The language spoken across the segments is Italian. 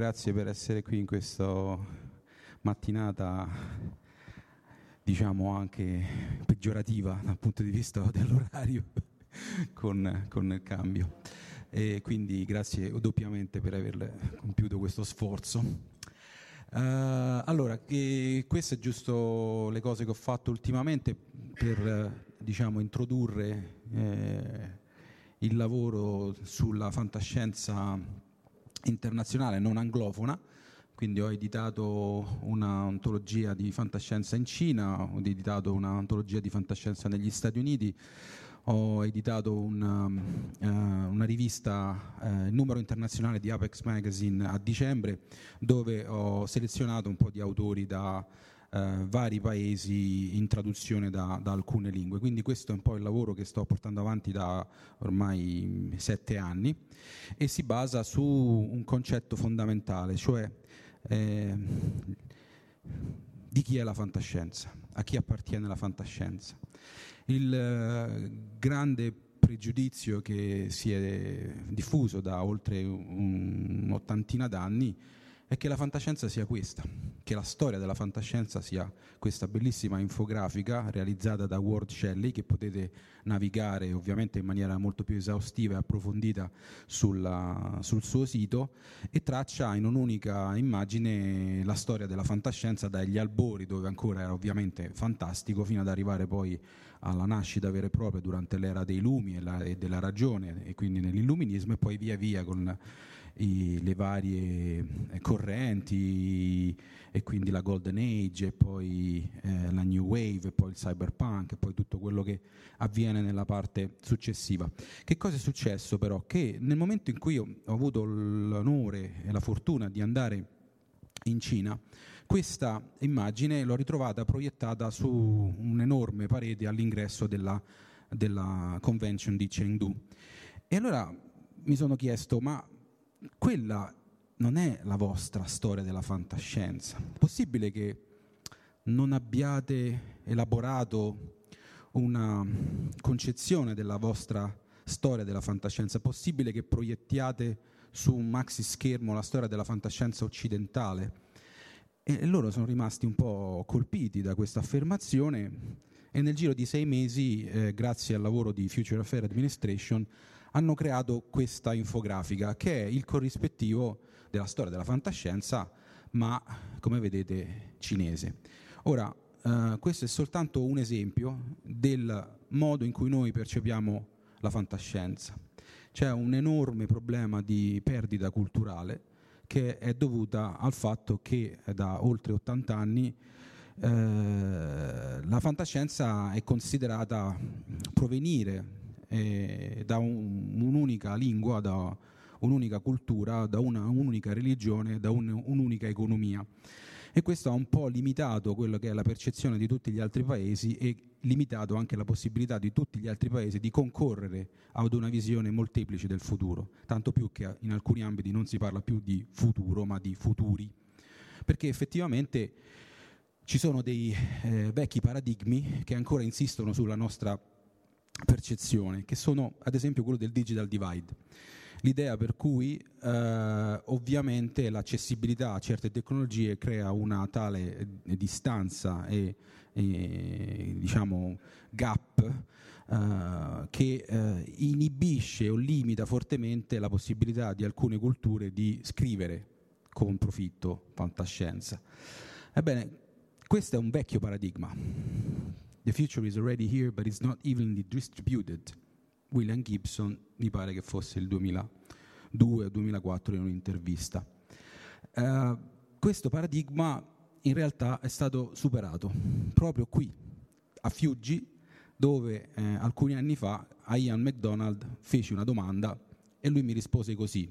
Grazie per essere qui in questa mattinata, diciamo anche peggiorativa dal punto di vista dell'orario con, con il cambio. E quindi grazie doppiamente per aver compiuto questo sforzo. Eh, allora, che queste sono giusto le cose che ho fatto ultimamente per eh, diciamo, introdurre eh, il lavoro sulla fantascienza internazionale non anglofona, quindi ho editato un'antologia di fantascienza in Cina, ho editato un'antologia di fantascienza negli Stati Uniti, ho editato una, eh, una rivista, eh, numero internazionale di Apex Magazine a dicembre, dove ho selezionato un po' di autori da eh, vari paesi in traduzione da, da alcune lingue. Quindi questo è un po' il lavoro che sto portando avanti da ormai sette anni e si basa su un concetto fondamentale, cioè eh, di chi è la fantascienza, a chi appartiene la fantascienza. Il eh, grande pregiudizio che si è diffuso da oltre un'ottantina d'anni è che la fantascienza sia questa, che la storia della fantascienza sia questa bellissima infografica realizzata da Ward Shelley che potete navigare ovviamente in maniera molto più esaustiva e approfondita sulla, sul suo sito e traccia in un'unica immagine la storia della fantascienza dagli albori dove ancora era ovviamente fantastico fino ad arrivare poi alla nascita vera e propria durante l'era dei lumi e, la, e della ragione e quindi nell'illuminismo e poi via via con i, le varie eh, correnti e quindi la Golden Age e poi eh, la New Wave e poi il cyberpunk e poi tutto quello che avviene nella parte successiva. Che cosa è successo però? Che nel momento in cui ho avuto l'onore e la fortuna di andare in Cina, questa immagine l'ho ritrovata proiettata su un'enorme parete all'ingresso della, della convention di Chengdu. E allora mi sono chiesto, ma quella non è la vostra storia della fantascienza. È possibile che non abbiate elaborato una concezione della vostra storia della fantascienza? È possibile che proiettiate su un maxi schermo la storia della fantascienza occidentale? E loro sono rimasti un po' colpiti da questa affermazione e nel giro di sei mesi, eh, grazie al lavoro di Future Affairs Administration, hanno creato questa infografica che è il corrispettivo della storia della fantascienza ma come vedete cinese. Ora, eh, questo è soltanto un esempio del modo in cui noi percepiamo la fantascienza. C'è un enorme problema di perdita culturale che è dovuta al fatto che da oltre 80 anni eh, la fantascienza è considerata provenire eh, da un, un'unica lingua, da un'unica cultura, da una, un'unica religione, da un, un'unica economia. E questo ha un po' limitato quello che è la percezione di tutti gli altri paesi e limitato anche la possibilità di tutti gli altri paesi di concorrere ad una visione molteplice del futuro, tanto più che in alcuni ambiti non si parla più di futuro ma di futuri, perché effettivamente ci sono dei eh, vecchi paradigmi che ancora insistono sulla nostra percezione, che sono ad esempio quello del digital divide. L'idea per cui eh, ovviamente l'accessibilità a certe tecnologie crea una tale eh, distanza e, e diciamo, gap eh, che eh, inibisce o limita fortemente la possibilità di alcune culture di scrivere con profitto fantascienza. Ebbene, questo è un vecchio paradigma. The future is already here, but it's not evenly distributed. William Gibson, mi pare che fosse il 2002 o 2004 in un'intervista. Uh, questo paradigma in realtà è stato superato proprio qui, a Fiuggi, dove eh, alcuni anni fa a Ian McDonald feci una domanda e lui mi rispose così.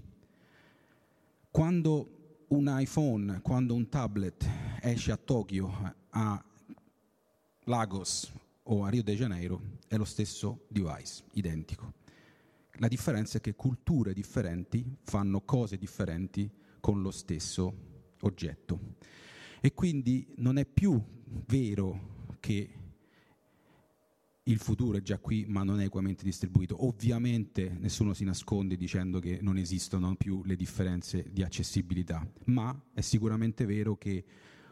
Quando un iPhone, quando un tablet esce a Tokyo, a Lagos o a Rio de Janeiro è lo stesso device, identico. La differenza è che culture differenti fanno cose differenti con lo stesso oggetto. E quindi non è più vero che il futuro è già qui ma non è equamente distribuito. Ovviamente nessuno si nasconde dicendo che non esistono più le differenze di accessibilità, ma è sicuramente vero che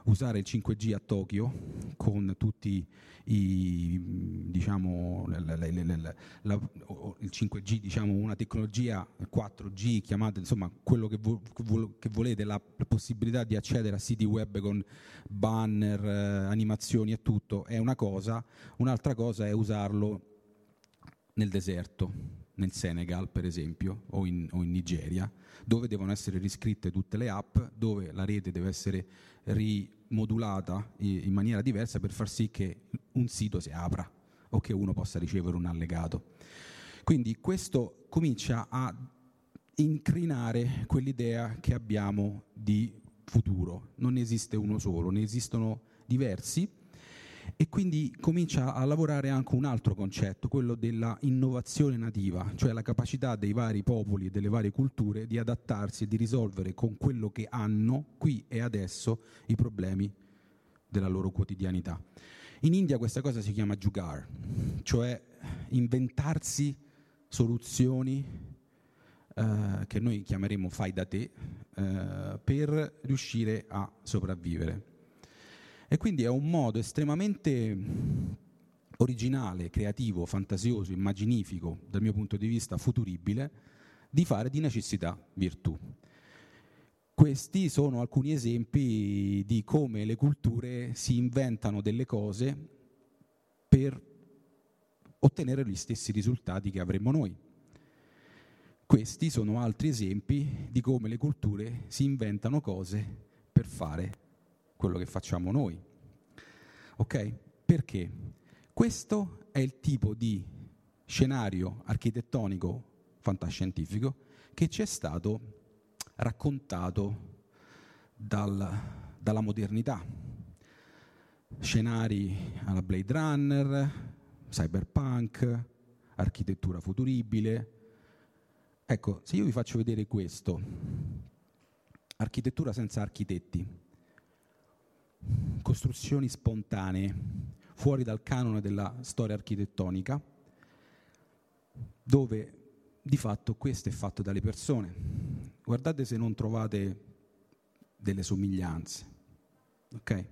usare il 5G a Tokyo con tutti i diciamo la, la, la, il 5G diciamo una tecnologia 4G chiamate insomma quello che, vo, che volete la, possibilità di accedere a siti web con banner eh, animazioni e tutto è una cosa. Un'altra cosa è usarlo nel deserto nel Senegal per esempio o in, o in, Nigeria, dove devono essere riscritte tutte le app, dove la rete deve essere rimodulata in maniera diversa per far sì che un sito si apra o che uno possa ricevere un allegato. Quindi questo comincia a incrinare quell'idea che abbiamo di futuro. Non esiste uno solo, ne esistono diversi e quindi comincia a lavorare anche un altro concetto, quello della innovazione nativa, cioè la capacità dei vari popoli e delle varie culture di adattarsi e di risolvere con quello che hanno qui e adesso i problemi della loro quotidianità. In India questa cosa si chiama jugar, cioè inventarsi soluzioni eh, che noi chiameremo fai da te eh, per riuscire a sopravvivere. E quindi è un modo estremamente originale, creativo, fantasioso, immaginifico, dal mio punto di vista futuribile, di fare di necessità virtù. Questi sono alcuni esempi di come le culture si inventano delle cose per ottenere gli stessi risultati che avremmo noi. Questi sono altri esempi di come le culture si inventano cose per fare quello che facciamo noi. Ok? Perché? Questo è il tipo di scenario architettonico fantascientifico che ci è stato raccontato dal, dalla modernità. Scenari alla Blade Runner, cyberpunk, architettura futuribile. Ecco, se io vi faccio vedere questo, architettura senza architetti, costruzioni spontanee, fuori dal canone della storia architettonica, dove di fatto questo è fatto dalle persone. Guardate se non trovate delle somiglianze. Ok?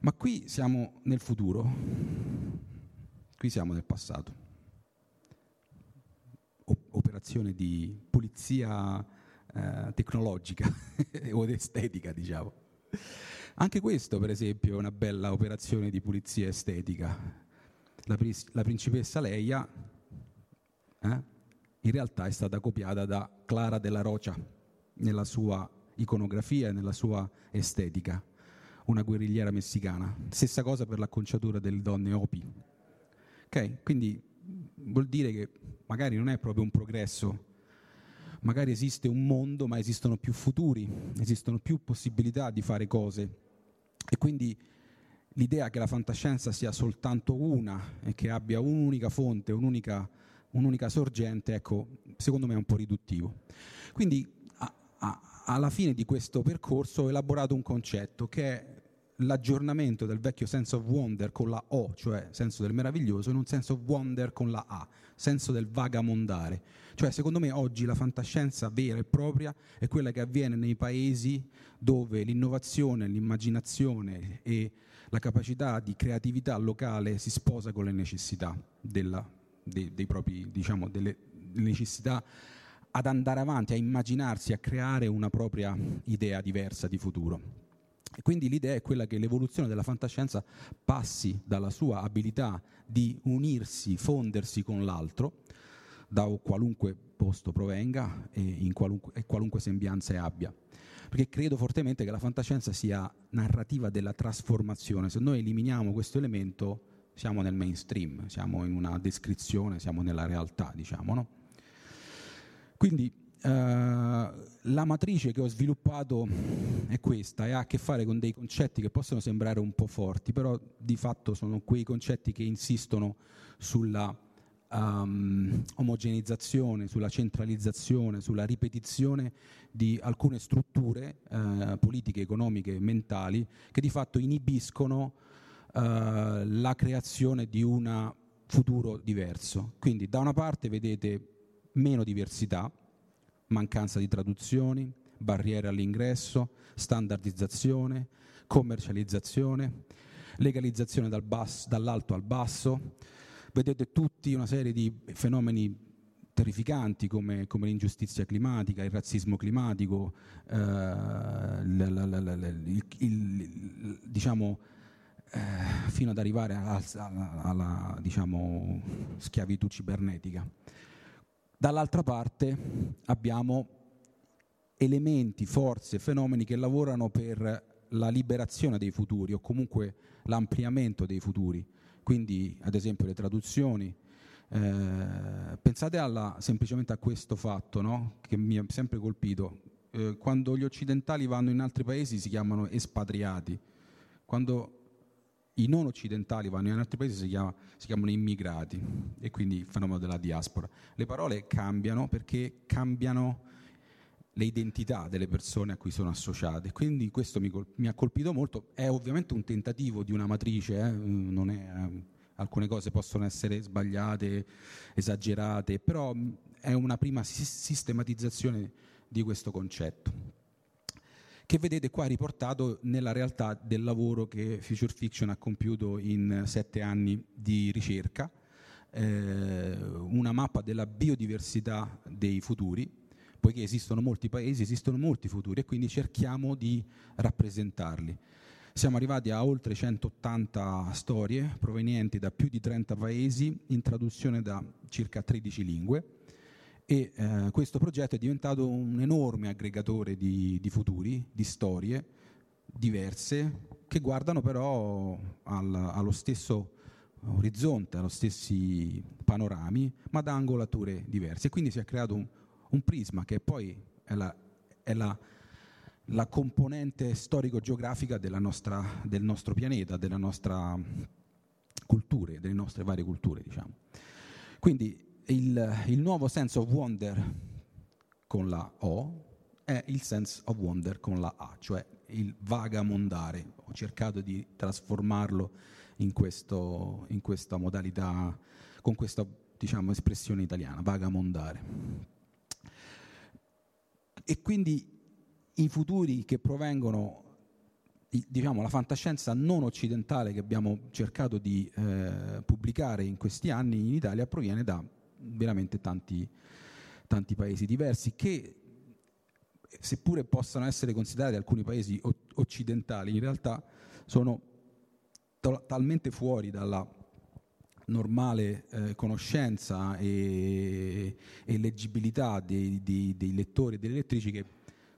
Ma qui siamo nel futuro, qui siamo nel passato. Operazione di pulizia eh, tecnologica o estetica, diciamo. Anche questo, per esempio, è una bella operazione di pulizia estetica. La, la principessa Leia eh, in realtà è stata copiata da Clara della Rocha nella sua iconografia e nella sua estetica, una guerrigliera messicana. Stessa cosa per l'acconciatura delle donne Opi. Okay? Quindi vuol dire che magari non è proprio un progresso, magari esiste un mondo, ma esistono più futuri, esistono più possibilità di fare cose. E quindi l'idea che la fantascienza sia soltanto una e che abbia un'unica fonte, un'unica, un'unica sorgente, ecco, secondo me è un po' riduttivo. Quindi a, a, alla fine di questo percorso ho elaborato un concetto che è l'aggiornamento del vecchio sense of wonder con la O, cioè senso del meraviglioso, in un sense of wonder con la A, senso del vagamondare. Cioè, secondo me oggi la fantascienza vera e propria è quella che avviene nei paesi dove l'innovazione, l'immaginazione e la capacità di creatività locale si sposa con le necessità della, dei, dei propri, diciamo, delle necessità ad andare avanti, a immaginarsi, a creare una propria idea diversa di futuro. E quindi l'idea è quella che l'evoluzione della fantascienza passi dalla sua abilità di unirsi, fondersi con l'altro, da qualunque posto provenga e, qualunque, e qualunque sembianza abbia. Perché credo fortemente che la fantascienza sia narrativa della trasformazione. Se noi eliminiamo questo elemento siamo nel mainstream, siamo in una descrizione, siamo nella realtà, diciamo, no? Quindi uh, la matrice che ho sviluppato è questa e ha a che fare con dei concetti che possono sembrare un po' forti, però di fatto sono quei concetti che insistono sulla um, omogeneizzazione, sulla centralizzazione, sulla ripetizione di alcune strutture uh, politiche, economiche, mentali che di fatto inibiscono uh, la creazione di un futuro diverso. Quindi da una parte vedete meno diversità, mancanza di traduzioni, barriere all'ingresso, standardizzazione, commercializzazione, legalizzazione dal basso, dall'alto al basso. Vedete tutti una serie di fenomeni terrificanti come, come l'ingiustizia climatica, il razzismo climatico, eh, diciamo, eh, fino ad arrivare alla, alla, alla diciamo, schiavitù cibernetica. Dall'altra parte abbiamo elementi, forze, fenomeni che lavorano per la liberazione dei futuri o comunque l'ampliamento dei futuri. Quindi, ad esempio, le traduzioni. Eh, pensate alla, semplicemente a questo fatto no? che mi ha sempre colpito. Eh, quando gli occidentali vanno in altri paesi si chiamano espatriati. Quando i non occidentali vanno in altri paesi si, chiama, si chiamano immigrati e quindi il fenomeno della diaspora. Le parole cambiano perché cambiano le identità delle persone a cui sono associate. Quindi questo mi, mi ha colpito molto. È ovviamente un tentativo di una matrice, eh? è, eh, alcune cose possono essere sbagliate, esagerate, però è una prima sistematizzazione di questo concetto che vedete qua riportato nella realtà del lavoro che Future Fiction ha compiuto in sette anni di ricerca, eh, una mappa della biodiversità dei futuri, poiché esistono molti paesi, esistono molti futuri e quindi cerchiamo di rappresentarli. Siamo arrivati a oltre 180 storie provenienti da più di 30 paesi in traduzione da circa 13 lingue e eh, questo progetto è diventato un enorme aggregatore di, di futuri, di storie diverse che guardano però al, allo stesso orizzonte, allo stessi panorami, ma da angolature diverse. E quindi si è creato un, un prisma che poi è la, è la, la componente storico-geografica nostra, del nostro pianeta, della nostra cultura, delle nostre varie culture, diciamo. Quindi il, il nuovo sense of wonder con la O è il sense of wonder con la A, cioè il vagamondare. Ho cercato di trasformarlo in, questo, in questa modalità, con questa diciamo, espressione italiana, vagamondare. E quindi i futuri che provengono, diciamo, la fantascienza non occidentale che abbiamo cercato di eh, pubblicare in questi anni in Italia proviene da veramente tanti, tanti paesi diversi che seppure possano essere considerati alcuni paesi occidentali, in realtà sono talmente fuori dalla normale eh, conoscenza e, e leggibilità dei, dei, dei, lettori e delle lettrici che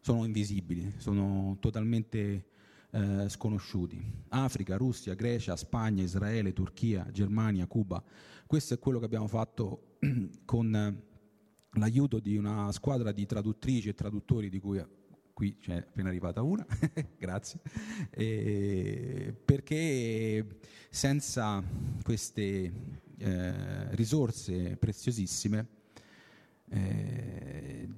sono invisibili, sono totalmente eh, sconosciuti. Africa, Russia, Grecia, Spagna, Israele, Turchia, Germania, Cuba. Questo è quello che abbiamo fatto con l'aiuto di una squadra di traduttrici e traduttori di cui qui c'è appena arrivata una, grazie, e perché senza queste eh, risorse preziosissime eh,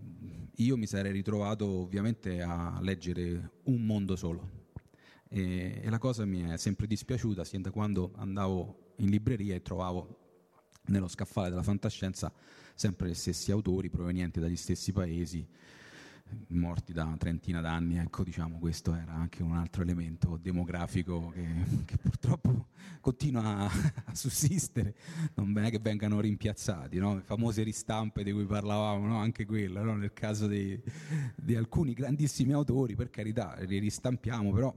io mi sarei ritrovato ovviamente a leggere un mondo solo. E, e la cosa mi è sempre dispiaciuta sin da quando andavo in libreria e trovavo nello scaffale della fantascienza sempre gli stessi autori provenienti dagli stessi paesi, morti da una trentina d'anni, ecco diciamo questo era anche un altro elemento demografico che, che purtroppo continua a, a, sussistere, non è che vengano rimpiazzati, no? le famose ristampe di cui parlavamo, no? anche quella, no? nel caso di, di alcuni grandissimi autori, per carità, li ristampiamo, però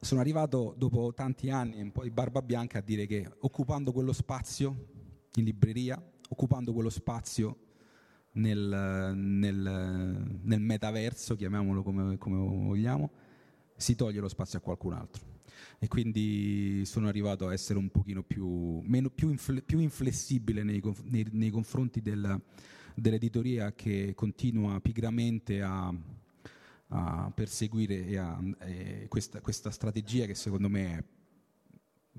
sono arrivato dopo tanti anni, un po' di barba bianca, a dire che occupando quello spazio in libreria, occupando quello spazio nel, nel, nel metaverso, chiamiamolo come, come, vogliamo, si toglie lo spazio a qualcun altro. E quindi sono arrivato a essere un pochino più, meno, più, infle, più inflessibile nei, nei, nei confronti del, dell'editoria che continua pigramente a a perseguire e a, e questa, questa strategia che secondo me è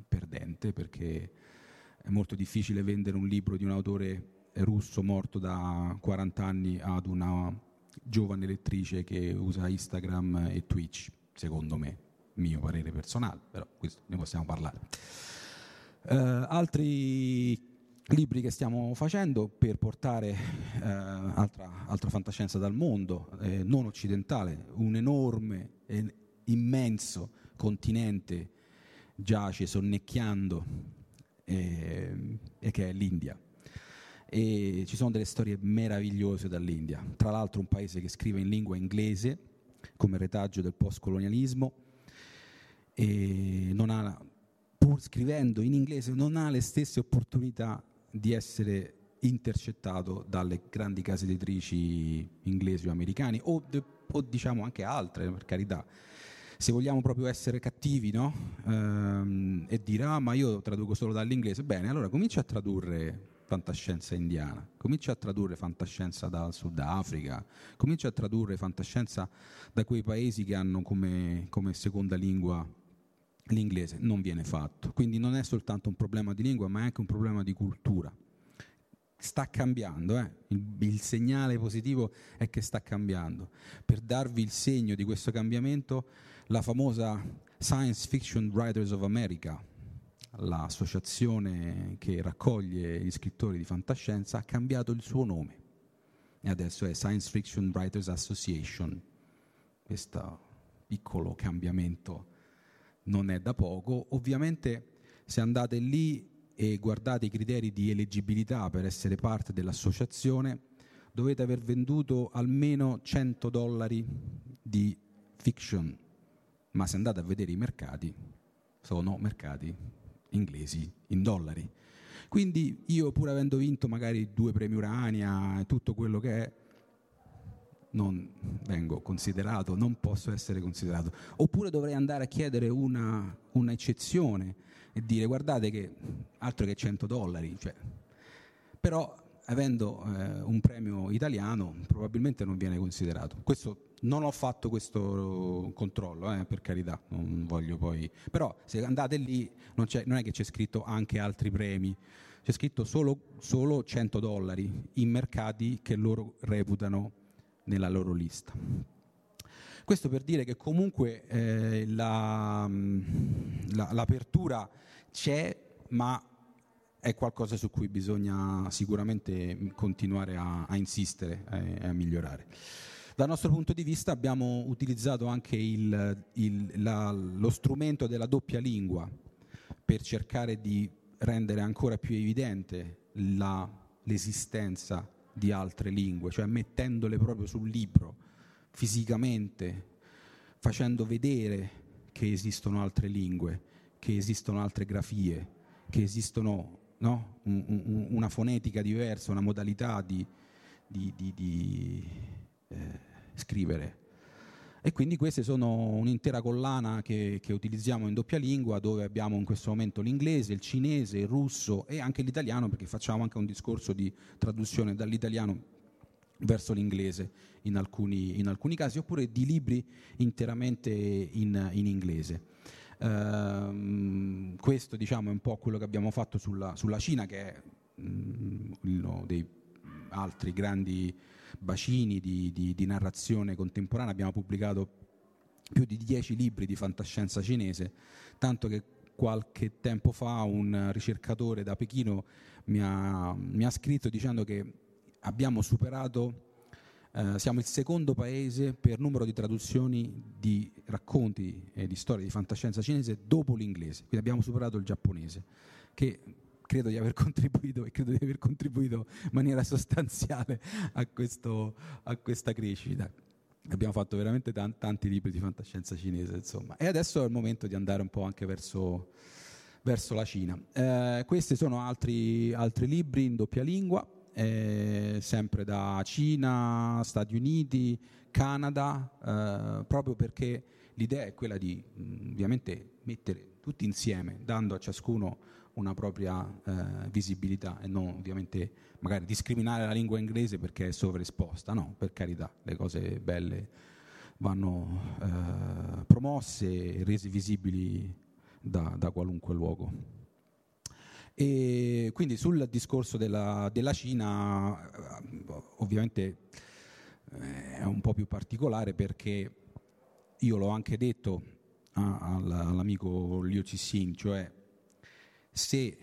perdente perché è molto difficile vendere un libro di un autore russo morto da 40 anni ad una giovane lettrice che usa Instagram e Twitch, secondo me, mio parere personale, però questo ne possiamo parlare. Uh, altri libri che stiamo facendo per portare eh, altra, altra, fantascienza dal mondo, eh, non occidentale, un enorme immenso continente giace sonnecchiando eh, e che è l'India. E ci sono delle storie meravigliose dall'India, tra l'altro un paese che scrive in lingua inglese come retaggio del postcolonialismo e non ha, pur scrivendo in inglese non ha le stesse opportunità di essere intercettato dalle grandi case editrici inglesi o americani o, o diciamo anche altre per carità se vogliamo proprio essere cattivi no? ehm, e dire ah ma io traduco solo dall'inglese bene allora comincia a tradurre fantascienza indiana comincia a tradurre fantascienza dal Sudafrica comincia a tradurre fantascienza da quei paesi che hanno come, come seconda lingua l'inglese non viene fatto. Quindi non è soltanto un problema di lingua, ma è anche un problema di cultura. Sta cambiando, eh? il, il, segnale positivo è che sta cambiando. Per darvi il segno di questo cambiamento, la famosa Science Fiction Writers of America, l'associazione che raccoglie gli scrittori di fantascienza, ha cambiato il suo nome e adesso è Science Fiction Writers Association. Questo piccolo cambiamento non è da poco. Ovviamente se andate lì e guardate i criteri di eleggibilità per essere parte dell'associazione, dovete aver venduto almeno 100 dollari di fiction, ma se andate a vedere i mercati, sono mercati inglesi in dollari. Quindi io pur avendo vinto magari due premi Urania e tutto quello che è, non vengo considerato, non posso essere considerato. Oppure dovrei andare a chiedere una, un'eccezione e dire guardate che altro che 100 dollari, cioè, però avendo eh, un premio italiano probabilmente non viene considerato. Questo, non ho fatto questo controllo, eh, per carità, non voglio poi... Però se andate lì non, non, è che c'è scritto anche altri premi, c'è scritto solo, solo 100 dollari in mercati che loro reputano nella loro lista. Questo per dire che comunque eh, la, la, l'apertura c'è, ma è qualcosa su cui bisogna sicuramente continuare a, a insistere e a migliorare. Dal nostro punto di vista abbiamo utilizzato anche il, il, la, lo strumento della doppia lingua per cercare di rendere ancora più evidente la, l'esistenza di altre lingue, cioè mettendole proprio sul libro, fisicamente, facendo vedere che esistono altre lingue, che esistono altre grafie, che esistono no? un, un, una fonetica diversa, una modalità di, di, di, di scrivere. E quindi queste sono un'intera collana che, che, utilizziamo in doppia lingua, dove abbiamo in questo momento l'inglese, il cinese, il russo e anche l'italiano, perché facciamo anche un discorso di traduzione dall'italiano verso l'inglese in alcuni, in alcuni casi, oppure di libri interamente in, in inglese. Uh, questo diciamo, è un po' quello che abbiamo fatto sulla, sulla Cina, che è um, uno dei altri grandi bacini di, di, di, narrazione contemporanea. Abbiamo pubblicato più di dieci libri di fantascienza cinese, tanto che qualche tempo fa un ricercatore da Pechino mi ha, mi ha scritto dicendo che abbiamo superato eh, siamo il secondo paese per numero di traduzioni di racconti e di storie di fantascienza cinese dopo l'inglese, quindi abbiamo superato il giapponese, che credo di aver contribuito e credo di aver contribuito in maniera sostanziale a, questo, a questa crescita. Abbiamo fatto veramente tanti, libri di fantascienza cinese, insomma. E adesso è il momento di andare un po' anche verso, verso la Cina. Eh, questi sono altri, altri libri in doppia lingua eh, sempre da Cina, Stati Uniti, Canada, eh, proprio perché l'idea è quella di ovviamente mettere tutti insieme, dando a ciascuno una propria eh, visibilità e non ovviamente magari discriminare la lingua inglese perché è sovraesposta, no, per carità, le cose belle vanno eh, promosse e rese visibili da, da qualunque luogo. E quindi sul discorso della, della Cina, ovviamente eh, è un po' più particolare perché io l'ho anche detto all'amico Liu Cixin, cioè se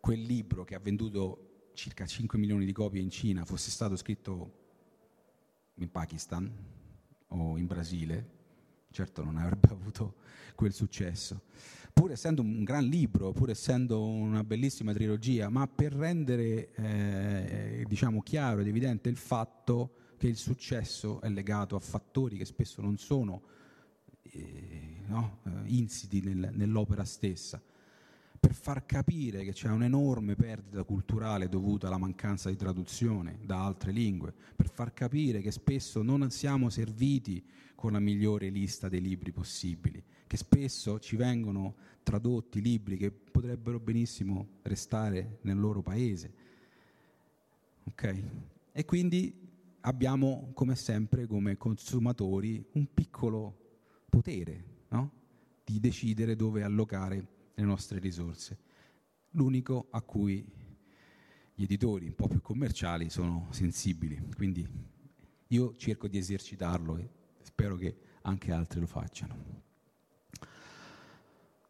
quel libro che ha venduto circa 5 milioni di copie in Cina fosse stato scritto in Pakistan o in Brasile, certo non avrebbe avuto quel successo. Pur essendo un gran libro, pur essendo una bellissima trilogia, ma per rendere eh, diciamo chiaro ed evidente il fatto che il successo è legato a fattori che spesso non sono eh, no, eh, insiti nel, nell'opera stessa, per far capire che c'è un'enorme perdita culturale dovuta alla mancanza di traduzione da altre lingue, per far capire che spesso non siamo serviti con la migliore lista dei libri possibili, che spesso ci vengono tradotti libri che potrebbero benissimo restare nel loro paese. Okay? E quindi abbiamo, come sempre, come consumatori, un piccolo potere no? di decidere dove allocare le nostre risorse. L'unico a cui gli editori un po' più commerciali sono sensibili. Quindi io cerco di esercitarlo e spero che anche altri lo facciano.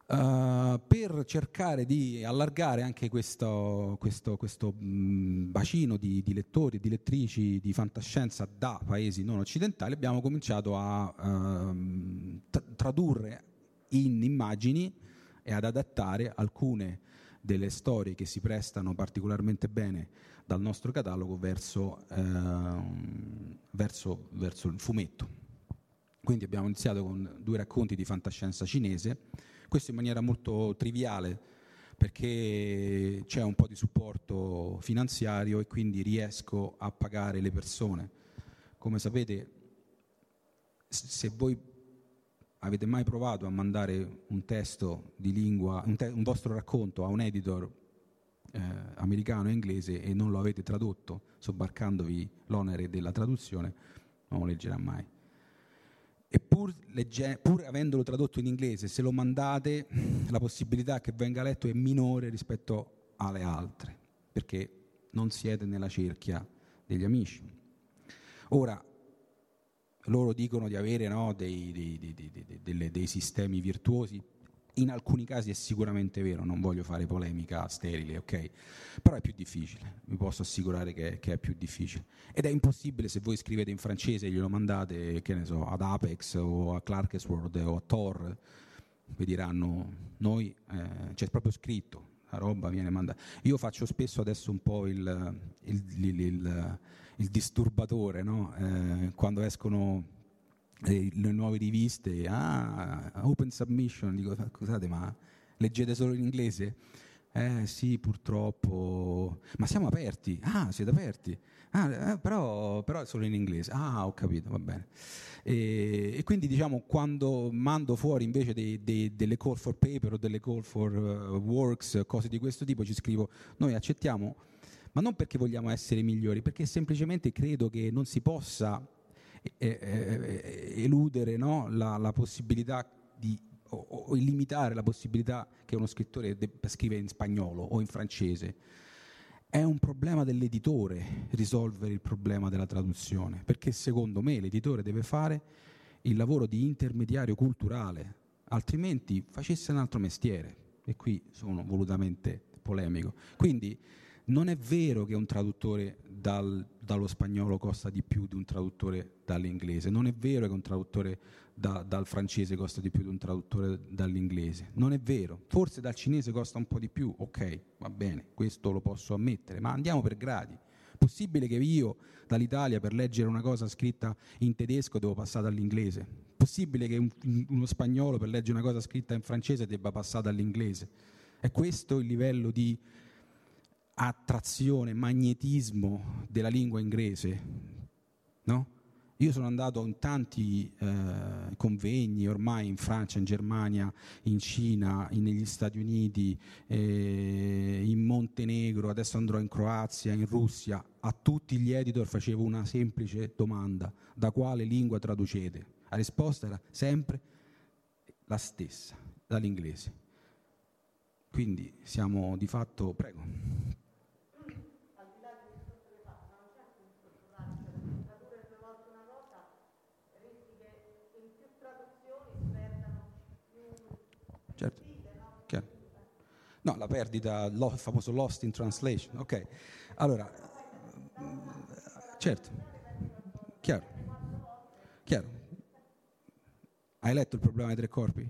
Uh, per cercare di allargare anche questo, questo, questo mh, bacino di, di lettori e di lettrici di fantascienza da paesi non occidentali, abbiamo cominciato a uh, tradurre in immagini e ad adattare alcune delle storie che si prestano particolarmente bene dal nostro catalogo verso, uh, verso, verso il fumetto. Quindi abbiamo iniziato con due racconti di fantascienza cinese questo in maniera molto triviale perché c'è un po' di supporto finanziario e quindi riesco a pagare le persone. Come sapete, se voi avete mai provato a mandare un testo di lingua, un, te- un vostro racconto a un editor eh, americano e inglese e non lo avete tradotto, sobbarcandovi l'onere della traduzione, non lo leggerà mai e pur, legge, pur, avendolo tradotto in inglese, se lo mandate, la possibilità che venga letto è minore rispetto alle altre, perché non siete nella cerchia degli amici. Ora, loro dicono di avere no, dei, dei, dei, dei, sistemi virtuosi, in alcuni casi è sicuramente vero, non voglio fare polemica sterile, ok? Però è più difficile, vi posso assicurare che, che, è più difficile. Ed è impossibile se voi scrivete in francese e glielo mandate, che ne so, ad Apex o a Clarkesworld o a Tor, vi diranno, noi, eh, c'è proprio scritto, la roba viene mandata. Io faccio spesso adesso un po' il, il, il, il disturbatore, no? eh, quando escono le, le, nuove riviste, ah, open submission, dico scusate ma leggete solo in inglese? Eh sì, purtroppo, ma siamo aperti, ah siete aperti, ah, eh, però, però, è solo in inglese, ah ho capito, va bene. E, e quindi diciamo quando mando fuori invece dei, dei, delle call for paper o delle call for uh, works, cose di questo tipo, ci scrivo, noi accettiamo, ma non perché vogliamo essere migliori, perché semplicemente credo che non si possa eh, eh, eludere no? la, la, possibilità di o, o, limitare la possibilità che uno scrittore scriva in spagnolo o in francese. È un problema dell'editore risolvere il problema della traduzione, perché secondo me l'editore deve fare il lavoro di intermediario culturale, altrimenti facesse un altro mestiere. E qui sono volutamente polemico. Quindi non è vero che un traduttore dal, dallo spagnolo costa di più di un traduttore dall'inglese, non è vero che un traduttore da, dal francese costa di più di un traduttore dall'inglese, non è vero, forse dal cinese costa un po' di più, ok, va bene, questo lo posso ammettere, ma andiamo per gradi. Possibile che io dall'Italia per leggere una cosa scritta in tedesco devo passare all'inglese? Possibile che un, uno spagnolo per leggere una cosa scritta in francese debba passare all'inglese? È questo il livello di attrazione, magnetismo della lingua inglese, no? Io sono andato in tanti eh, convegni ormai in Francia, in Germania, in Cina, in, negli Stati Uniti, eh, in Montenegro, adesso andrò in Croazia, in Russia. A tutti gli editor facevo una semplice domanda, da quale lingua traducete? La risposta era sempre la stessa, dall'inglese. Quindi siamo di fatto, prego. Certo. Chiaro. No, la perdita, il famoso lost in translation. Ok. Allora, certo. Chiaro. Chiaro. Hai letto il problema dei tre corpi?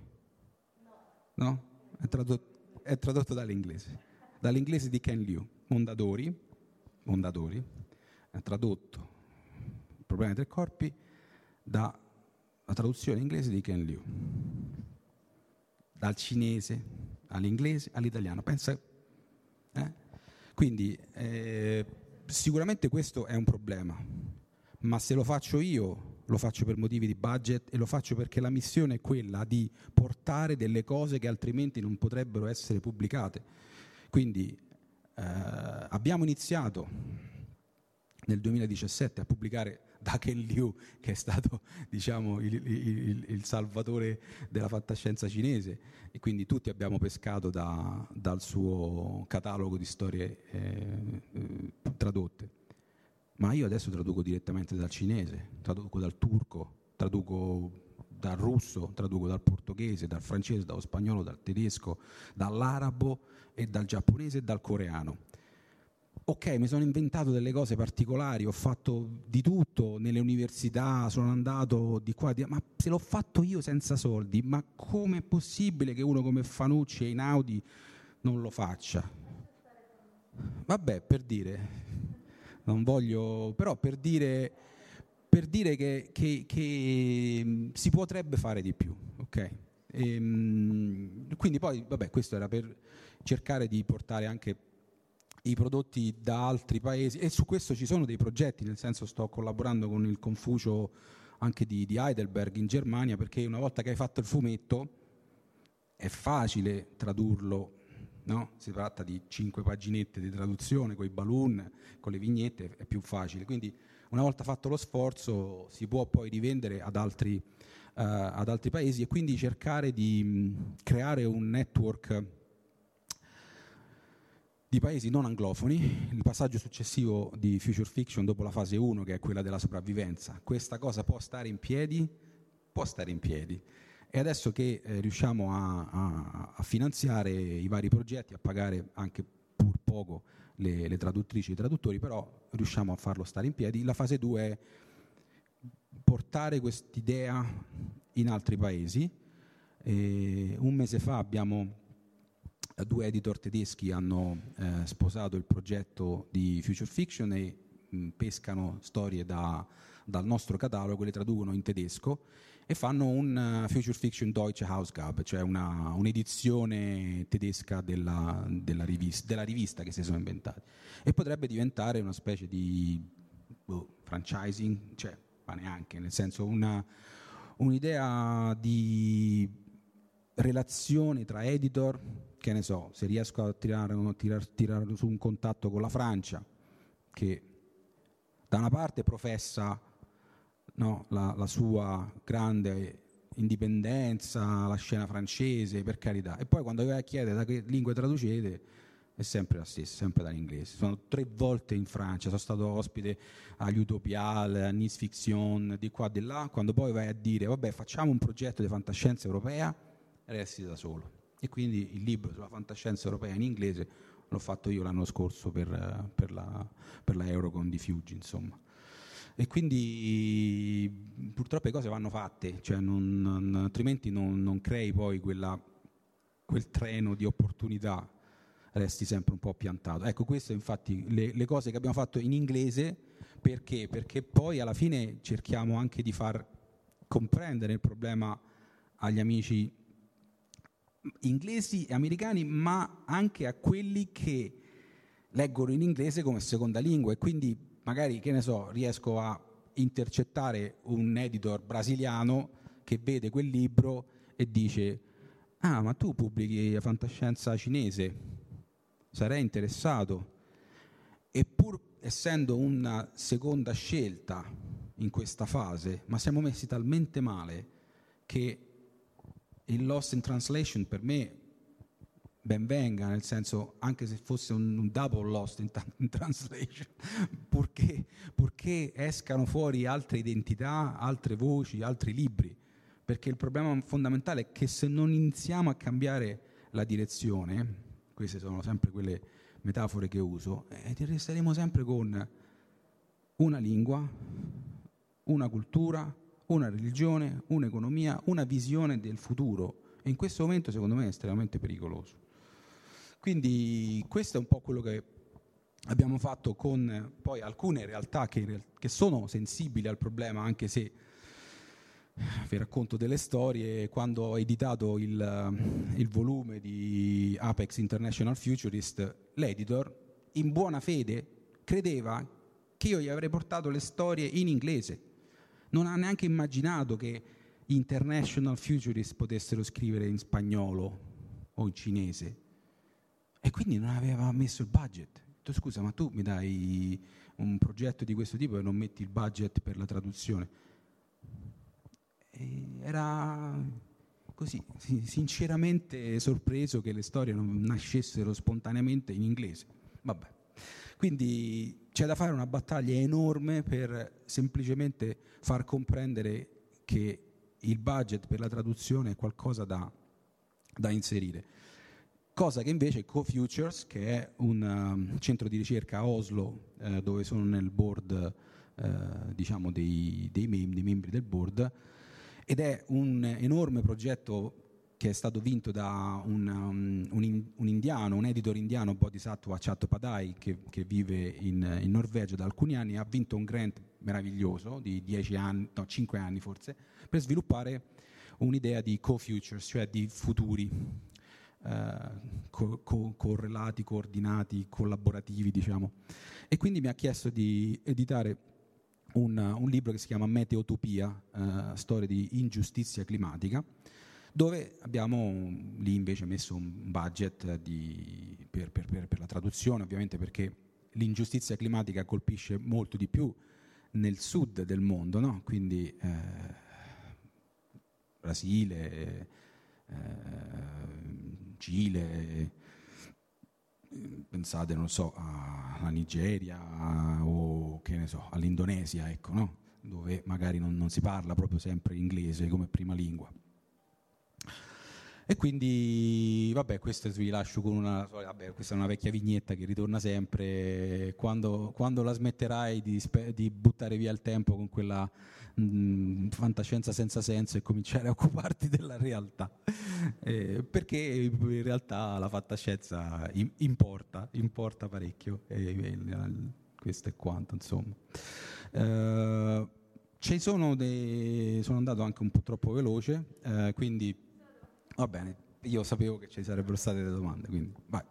No? È tradotto, è tradotto dall'inglese. Dall'inglese di Ken Liu, Mondadori, Mondadori, ha tradotto il problema dei tre corpi dalla traduzione inglese di Ken Liu dal cinese all'inglese all'italiano. Pensa, eh? Quindi eh, sicuramente questo è un problema, ma se lo faccio io lo faccio per motivi di budget e lo faccio perché la missione è quella di portare delle cose che altrimenti non potrebbero essere pubblicate. Quindi eh, abbiamo iniziato nel 2017 a pubblicare da Ken Liu, che è stato diciamo, il, il, il, salvatore della fantascienza cinese, e quindi tutti abbiamo pescato da, dal suo catalogo di storie eh, eh, tradotte. Ma io adesso traduco direttamente dal cinese, traduco dal turco, traduco dal russo, traduco dal portoghese, dal francese, dallo spagnolo, dal tedesco, dall'arabo e dal giapponese e dal coreano ok, mi sono inventato delle cose particolari, ho fatto di tutto nelle università, sono andato di qua, di là, ma se l'ho fatto io senza soldi, ma com'è possibile che uno come Fanucci e Inaudi non lo faccia? Vabbè, per dire, non voglio, però per dire, per dire che, che, che mm, si potrebbe fare di più, ok? E, ehm, quindi poi, vabbè, questo era per cercare di portare anche i prodotti da altri paesi e su questo ci sono dei progetti, nel senso sto collaborando con il Confucio anche di, di Heidelberg in Germania perché una volta che hai fatto il fumetto è facile tradurlo, no? si tratta di cinque paginette di traduzione con i balloon, con le vignette, è più facile. Quindi una volta fatto lo sforzo si può poi rivendere ad altri, uh, ad altri paesi e quindi cercare di mh, creare un network di paesi non anglofoni, il passaggio successivo di Future Fiction dopo la fase 1 che è quella della sopravvivenza. Questa cosa può stare in piedi? Può stare in piedi. E adesso che eh, riusciamo a, a, a, finanziare i vari progetti, a pagare anche pur poco le, le traduttrici e i traduttori, però riusciamo a farlo stare in piedi, la fase 2 è portare quest'idea in altri paesi. E un mese fa abbiamo due editor tedeschi hanno eh, sposato il progetto di Future Fiction e mh, pescano storie da, dal nostro catalogo, le traducono in tedesco e fanno un uh, Future Fiction Deutsche Hausgabe, cioè una, un'edizione tedesca della, della, rivista, della, rivista, che si sono inventati. E potrebbe diventare una specie di boh, franchising, cioè, ma neanche, nel senso una, un'idea di relazione tra editor, che ne so, se riesco a tirare, tirare, tirare su un contatto con la Francia, che da una parte professa no, la, la, sua grande indipendenza, la scena francese, per carità, e poi quando vai a chiedere da che lingue traducete, è sempre la stessa, sempre dall'inglese. Sono tre volte in Francia, sono stato ospite agli Utopial, a Nice Fiction, di qua e di là, quando poi vai a dire, vabbè, facciamo un progetto di fantascienza europea, resti da solo. E quindi il libro sulla fantascienza europea in inglese l'ho fatto io l'anno scorso per, per, la, per la Eurocon di Fiuggi, insomma. E quindi purtroppo le cose vanno fatte, cioè non, non, altrimenti non, non, crei poi quella, quel treno di opportunità, resti sempre un po' piantato. Ecco, queste infatti le, le cose che abbiamo fatto in inglese, perché? Perché poi alla fine cerchiamo anche di far comprendere il problema agli amici inglesi e americani, ma anche a quelli che leggono in inglese come seconda lingua e quindi magari, che ne so, riesco a intercettare un editor brasiliano che vede quel libro e dice ah ma tu pubblichi fantascienza cinese, sarei interessato. E pur essendo una seconda scelta in questa fase, ma siamo messi talmente male che il Lost in Translation per me ben venga, nel senso anche se fosse un, un double lost in, in translation, purché, purché, escano fuori altre identità, altre voci, altri libri, perché il problema fondamentale è che se non iniziamo a cambiare la direzione, queste sono sempre quelle metafore che uso, eh, resteremo sempre con una lingua, una cultura, una religione, un'economia, una visione del futuro. E in questo momento secondo me è estremamente pericoloso. Quindi questo è un po' quello che abbiamo fatto con poi alcune realtà che, che sono sensibili al problema, anche se vi racconto delle storie, quando ho editato il, il, volume di Apex International Futurist, l'editor, in buona fede, credeva che io gli avrei portato le storie in inglese. Non ha neanche immaginato che International Futurist potessero scrivere in spagnolo o in cinese. E quindi non aveva messo il budget. Detto, scusa, ma tu mi dai un progetto di questo tipo e non metti il budget per la traduzione? E era così, sinceramente sorpreso che le storie non nascessero spontaneamente in inglese. Vabbè. Quindi c'è da fare una battaglia enorme per semplicemente far comprendere che il budget per la traduzione è qualcosa da, da inserire. Cosa che invece CoFutures, che è un um, centro di ricerca a Oslo, eh, dove sono nel board eh, diciamo dei, dei, mem- dei, membri del board, ed è un enorme progetto che è stato vinto da un, um, un, un indiano, un editor indiano, Bodhisattva Chattopadhyay, che, che vive in, in, Norvegia da alcuni anni, ha vinto un grant meraviglioso di 10 anni, no, 5 anni forse, per sviluppare un'idea di co-futures, cioè di futuri eh, co- correlati, coordinati, collaborativi, diciamo. E quindi mi ha chiesto di editare un, un libro che si chiama Meteotopia, eh, storia di ingiustizia climatica, dove abbiamo lì invece messo un budget di, per, per, per, per la traduzione, ovviamente perché l'ingiustizia climatica colpisce molto di più nel sud del mondo, no? quindi eh, Brasile, eh, Cile, pensate, non so, alla Nigeria o che ne so, all'Indonesia, ecco, no? dove magari non, non si parla proprio sempre inglese come prima lingua. E quindi, vabbè, questo vi lascio con una, vabbè, questa è una vecchia vignetta che ritorna sempre, quando, quando la smetterai di, di, buttare via il tempo con quella mh, fantascienza senza senso e cominciare a occuparti della realtà, eh, perché in realtà la fantascienza importa, importa parecchio, e, e, questo è quanto, insomma. Eh, ci sono dei, sono andato anche un po' troppo veloce, eh, quindi va bene, io sapevo che ci sarebbero state delle domande, quindi vai.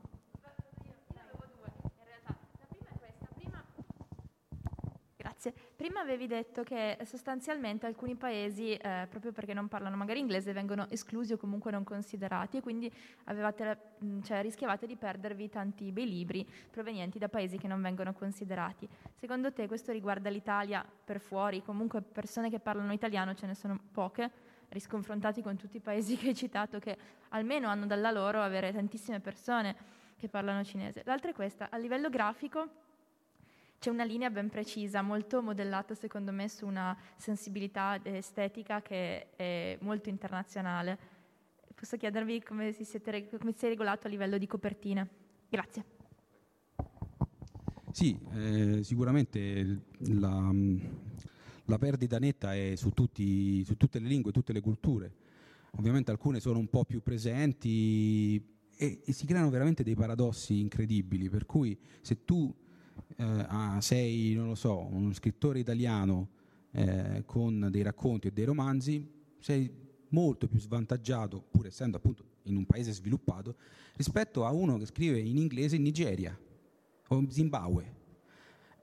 Grazie. Prima avevi detto che sostanzialmente alcuni paesi, eh, proprio perché non parlano magari inglese, vengono esclusi o comunque non considerati e quindi avevate, cioè, rischiavate di perdervi tanti bei libri provenienti da paesi che non vengono considerati. Secondo te questo riguarda l'Italia per fuori? Comunque persone che parlano italiano ce ne sono poche, risconfrontati con tutti i paesi che hai citato che almeno hanno dalla loro avere tantissime persone che parlano cinese. L'altra è questa, a livello grafico c'è una linea ben precisa, molto modellata secondo me su una sensibilità estetica che è molto internazionale. Posso chiedervi come si, siete, come si è regolato a livello di copertine? Grazie. Sì, eh, sicuramente la, la, perdita netta è su, tutti, su tutte le lingue, tutte le culture. Ovviamente alcune sono un po' più presenti e, si creano veramente dei paradossi incredibili, per cui se tu eh, ah, sei, non lo so, uno scrittore italiano eh, con dei racconti e dei romanzi, sei molto più svantaggiato, pur essendo appunto in un paese sviluppato, rispetto a uno che scrive in inglese in Nigeria o in Zimbabwe.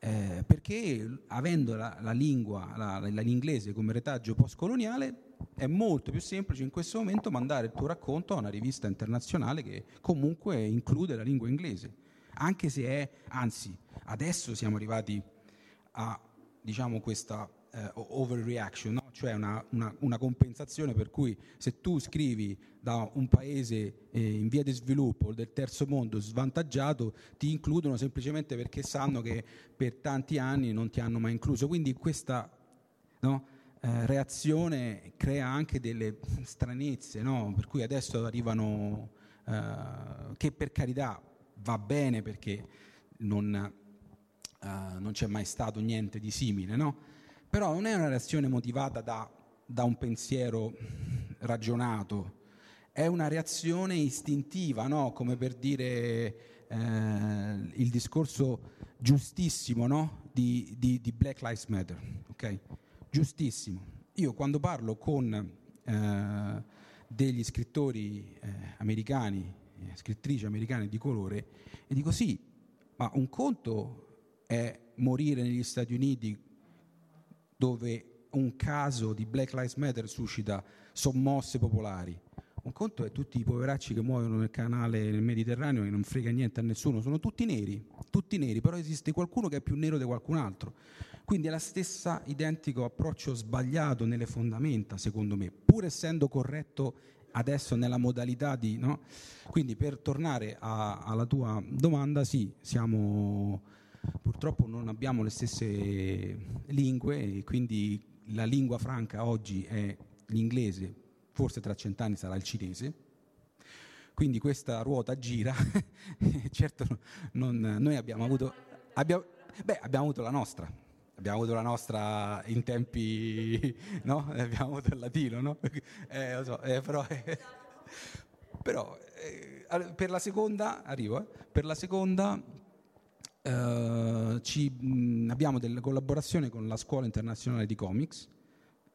Eh, perché avendo la, la lingua, la, l'inglese come retaggio postcoloniale, è molto più semplice in questo momento mandare il tuo racconto a una rivista internazionale che comunque include la lingua inglese anche se è, anzi, adesso siamo arrivati a diciamo, questa eh, overreaction, no? Cioè una, una, una, compensazione per cui se tu scrivi da un paese eh, in via di sviluppo del terzo mondo svantaggiato, ti includono semplicemente perché sanno che per tanti anni non ti hanno mai incluso. Quindi questa no, eh, reazione crea anche delle stranezze, no? per cui adesso arrivano, eh, che per carità va bene perché non, uh, non c'è mai stato niente di simile, no? Però non è una reazione motivata da, da un pensiero ragionato, è una reazione istintiva, no? come per dire eh, il discorso giustissimo no? di, di, di, Black Lives Matter. Okay? Giustissimo. Io quando parlo con eh, degli scrittori eh, americani eh, scrittrici americane di colore e dico sì, ma un conto è morire negli Stati Uniti dove un caso di Black Lives Matter suscita sommosse popolari. Un conto è tutti i poveracci che muoiono nel canale nel Mediterraneo e non frega niente a nessuno, sono tutti neri, tutti neri, però esiste qualcuno che è più nero di qualcun altro. Quindi è la stessa identico approccio sbagliato nelle fondamenta, secondo me, pur essendo corretto adesso nella modalità di... No? Quindi per tornare a, alla tua domanda, sì, siamo, purtroppo non abbiamo le stesse lingue e quindi la lingua franca oggi è l'inglese, forse tra cent'anni sarà il cinese, quindi questa ruota gira, certo non, noi abbiamo avuto, abbiamo, beh, abbiamo avuto la nostra, abbiamo avuto la nostra in tempi, no? Abbiamo avuto il latino, no? Eh, so, eh, però, eh, però eh, per la seconda, arrivo, eh, per la seconda eh, ci, mh, abbiamo delle collaborazioni con la Scuola Internazionale di Comics,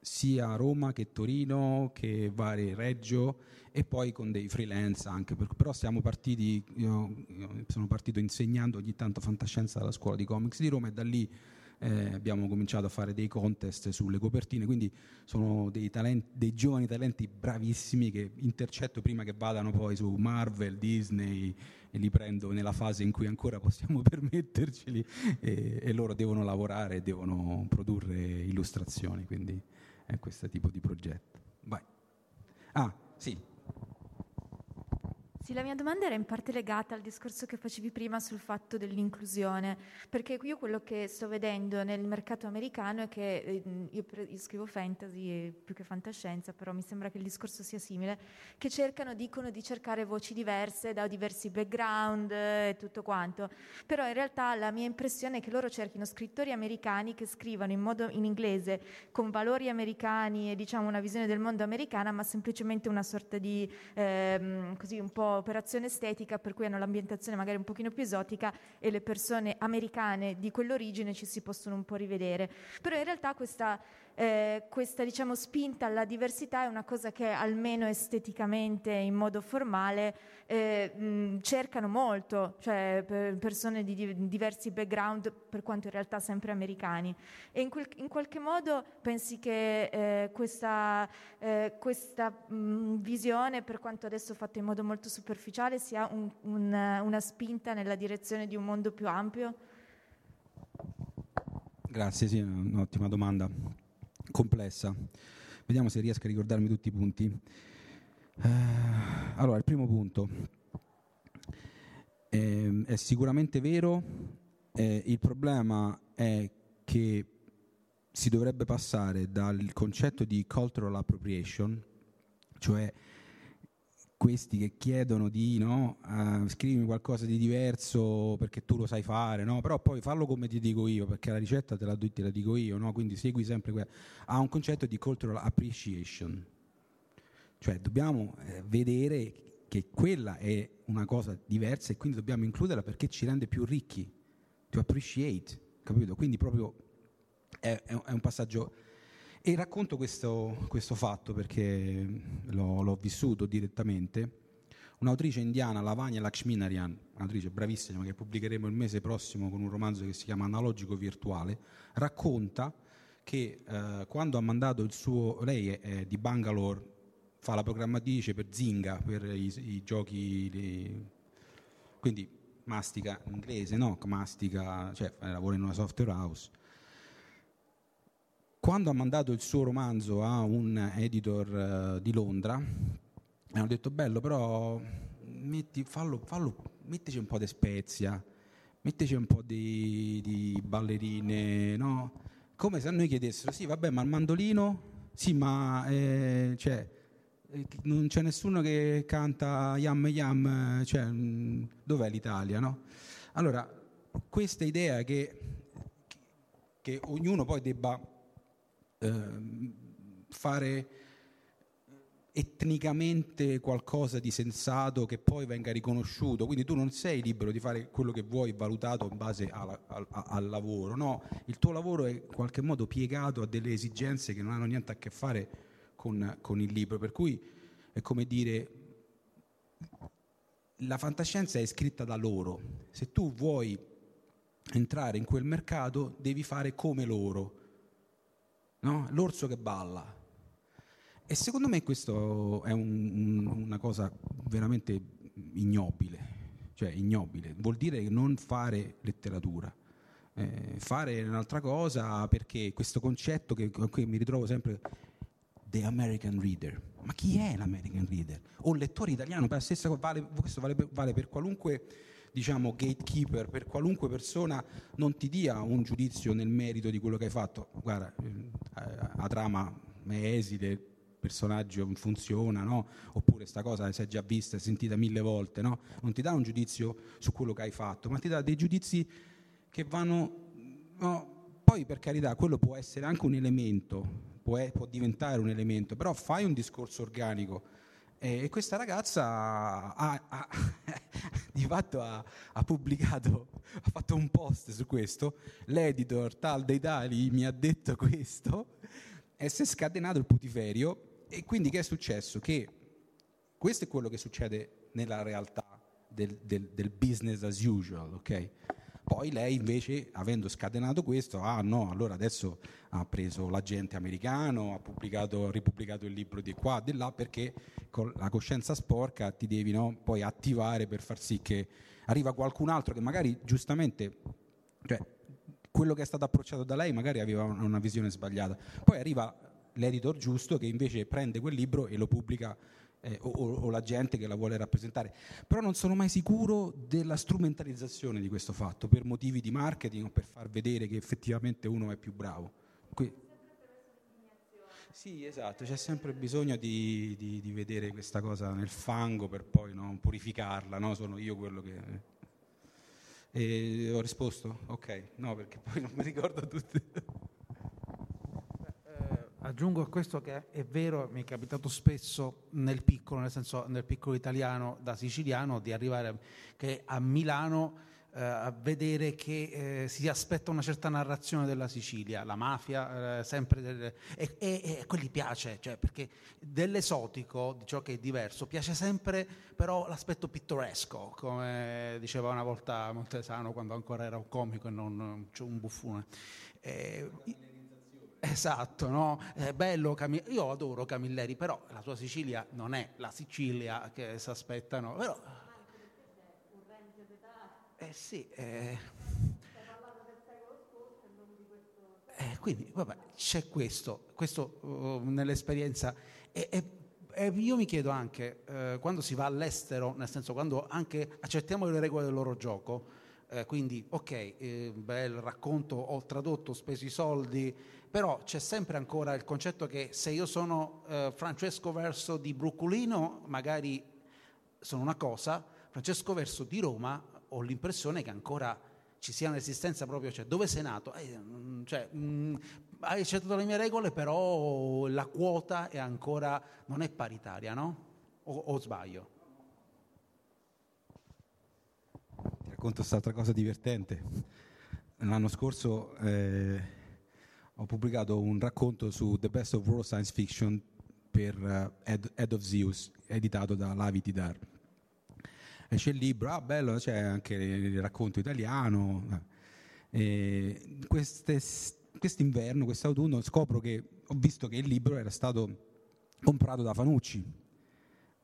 sia a Roma che Torino che vari Reggio e poi con dei freelance anche, però siamo partiti, io, io sono partito insegnando ogni tanto fantascienza alla Scuola di Comics di Roma e da lì eh, abbiamo cominciato a fare dei contest sulle copertine, quindi sono dei, talenti, dei, giovani talenti bravissimi che intercetto prima che vadano poi su Marvel, Disney e li prendo nella fase in cui ancora possiamo permetterceli e, e loro devono lavorare e devono produrre illustrazioni, quindi è questo tipo di progetto. Vai. Ah, sì. Sì, la mia domanda era in parte legata al discorso che facevi prima sul fatto dell'inclusione, perché io quello che sto vedendo nel mercato americano è che eh, io, io, scrivo fantasy più che fantascienza, però mi sembra che il discorso sia simile, che cercano, dicono di cercare voci diverse da diversi background e tutto quanto, però in realtà la mia impressione è che loro cerchino scrittori americani che scrivano in modo in inglese con valori americani e diciamo una visione del mondo americana, ma semplicemente una sorta di ehm, così un po' operazione estetica per cui hanno l'ambientazione magari un pochino più esotica e le persone americane di quell'origine ci si possono un po' rivedere. Però in realtà questa eh, questa diciamo, spinta alla diversità è una cosa che almeno esteticamente, in modo formale, eh, mh, cercano molto, cioè per persone di, di, diversi background, per quanto in realtà sempre americani. E in, quel, in qualche modo pensi che eh, questa, eh, questa mh, visione, per quanto adesso fatta in modo molto superficiale, sia un, un, una spinta nella direzione di un mondo più ampio? Grazie, sì, un'ottima domanda complessa. Vediamo se riesco a ricordarmi tutti i punti. Uh, allora, il primo punto eh, è sicuramente vero, eh, il problema è che si dovrebbe passare dal concetto di cultural appropriation, cioè questi che chiedono di no, uh, scrivimi qualcosa di diverso perché tu lo sai fare, no? però poi fallo come ti dico io, perché la ricetta te la, te la dico io, no? quindi segui sempre quella. Ha un concetto di cultural appreciation, cioè dobbiamo eh, vedere che quella è una cosa diversa e quindi dobbiamo includerla perché ci rende più ricchi, to appreciate, capito? Quindi proprio è, è un passaggio e racconto questo, questo fatto perché l'ho, l'ho, vissuto direttamente. Un'autrice indiana, Lavanya Lakshminarayan, un'autrice bravissima che pubblicheremo il mese prossimo con un romanzo che si chiama Analogico Virtuale, racconta che eh, quando ha mandato il suo... lei è, è, di Bangalore, fa la programmatrice per Zynga, per i, i giochi... Li, quindi mastica inglese, no? Mastica, cioè lavora in una software house quando ha mandato il suo romanzo a un editor uh, di Londra, hanno detto bello, però metti, fallo, fallo, mettici un po' di spezia, mettici un po' di, di ballerine, no? Come se a noi chiedessero, sì vabbè, ma il mandolino? Sì, ma eh, cioè, eh, non c'è nessuno che canta Yam Yam, cioè, mm, dov'è l'Italia, no? Allora, questa idea che, che ognuno poi debba Ehm, fare etnicamente qualcosa di sensato che poi venga riconosciuto, quindi tu non sei libero di fare quello che vuoi valutato in base al, al, al, lavoro, no, il tuo lavoro è in qualche modo piegato a delle esigenze che non hanno niente a che fare con, con il libro, per cui è come dire la fantascienza è scritta da loro, se tu vuoi entrare in quel mercato devi fare come loro, no? l'orso che balla. E secondo me questo è un, una cosa veramente ignobile, cioè ignobile, vuol dire non fare letteratura, eh, fare un'altra cosa perché questo concetto che, che mi ritrovo sempre, the American reader, ma chi è l'American reader? O lettore italiano, per la stessa vale, questo vale, vale per qualunque diciamo, gatekeeper per qualunque persona non ti dia un giudizio nel merito di quello che hai fatto. Guarda, eh, la trama è esile, il personaggio funziona, no? oppure sta cosa si è già vista, è sentita mille volte, no? non ti dà un giudizio su quello che hai fatto, ma ti dà dei giudizi che vanno... No, poi per carità, quello può essere anche un elemento, può, è, può diventare un elemento, però fai un discorso organico e questa ragazza ha, ha, di fatto ha, ha, pubblicato, ha fatto un post su questo, l'editor tal dei tali mi ha detto questo, e si è scatenato il putiferio, e quindi che è successo? Che questo è quello che succede nella realtà del, del, del business as usual, ok? Poi lei invece, avendo scatenato questo, ah no, allora adesso ha preso l'agente americano, ha, pubblicato, ha ripubblicato il libro di qua, di là, perché con la coscienza sporca ti devi no, poi attivare per far sì che arriva qualcun altro che magari giustamente, cioè, quello che è stato approcciato da lei magari aveva una visione sbagliata. Poi arriva l'editor giusto che invece prende quel libro e lo pubblica eh, o, o, la gente che la vuole rappresentare. Però non sono mai sicuro della strumentalizzazione di questo fatto per motivi di marketing o per far vedere che effettivamente uno è più bravo. Que- sì, esatto, c'è sempre bisogno di, di, di, vedere questa cosa nel fango per poi no, purificarla, no? sono io quello che... E ho risposto? Ok, no, perché poi non mi ricordo tutte. Aggiungo a questo che è vero, mi è capitato spesso nel piccolo, nel senso nel piccolo italiano da siciliano, di arrivare a Milano eh, a vedere che eh, si aspetta una certa narrazione della Sicilia, la mafia, eh, sempre delle, e, e, e, quelli piace, cioè, perché dell'esotico, di ciò che è diverso, piace sempre però l'aspetto pittoresco, come diceva una volta Montesano quando ancora era un comico e non un buffone. Eh, Esatto, no? È bello, Camil- io adoro Camilleri, però la sua Sicilia non è la Sicilia che si aspettano. Però... Eh sì, eh... Eh, quindi vabbè, c'è questo, questo uh, nell'esperienza. E, e, e, io mi chiedo anche, uh, quando si va all'estero, nel senso quando anche accettiamo le regole del loro gioco, uh, quindi ok, eh, bel racconto, ho tradotto, ho speso i soldi, però c'è sempre ancora il concetto che se io sono eh, Francesco Verso di Brooklino, magari sono una cosa, Francesco Verso di Roma ho l'impressione che ancora ci sia un'esistenza proprio, cioè dove sei nato? Eh, mm, cioè, mh, mm, hai accettato le mie regole, però la quota è ancora, non è paritaria, no? O, o sbaglio? Ti racconto quest'altra cosa divertente. L'anno scorso... Eh ho pubblicato un racconto su The Best of World Science Fiction per uh, Head, Head, of Zeus, editato da Lavi Tidar. Esce il libro, ah bello, c'è anche il racconto italiano. E quest'inverno, quest'autunno, scopro che ho visto che il libro era stato comprato da Fanucci.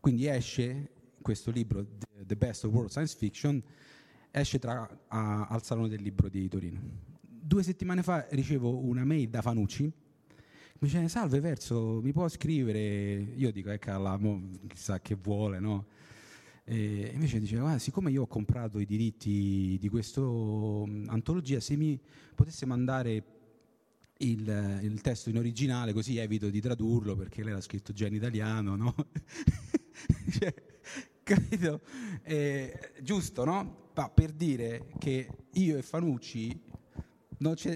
Quindi esce questo libro, The Best of World Science Fiction, esce tra, a, al Salone del Libro di Torino due settimane fa ricevo una mail da Fanucci mi dice salve Verso mi può scrivere io dico ecco alla chissà che vuole no e invece diceva ah, siccome io ho comprato i diritti di questa antologia se mi potesse mandare il, il, testo in originale così evito di tradurlo perché lei l'ha scritto già in italiano no? cioè, capito? Eh, giusto no? Ma per dire che io e Fanucci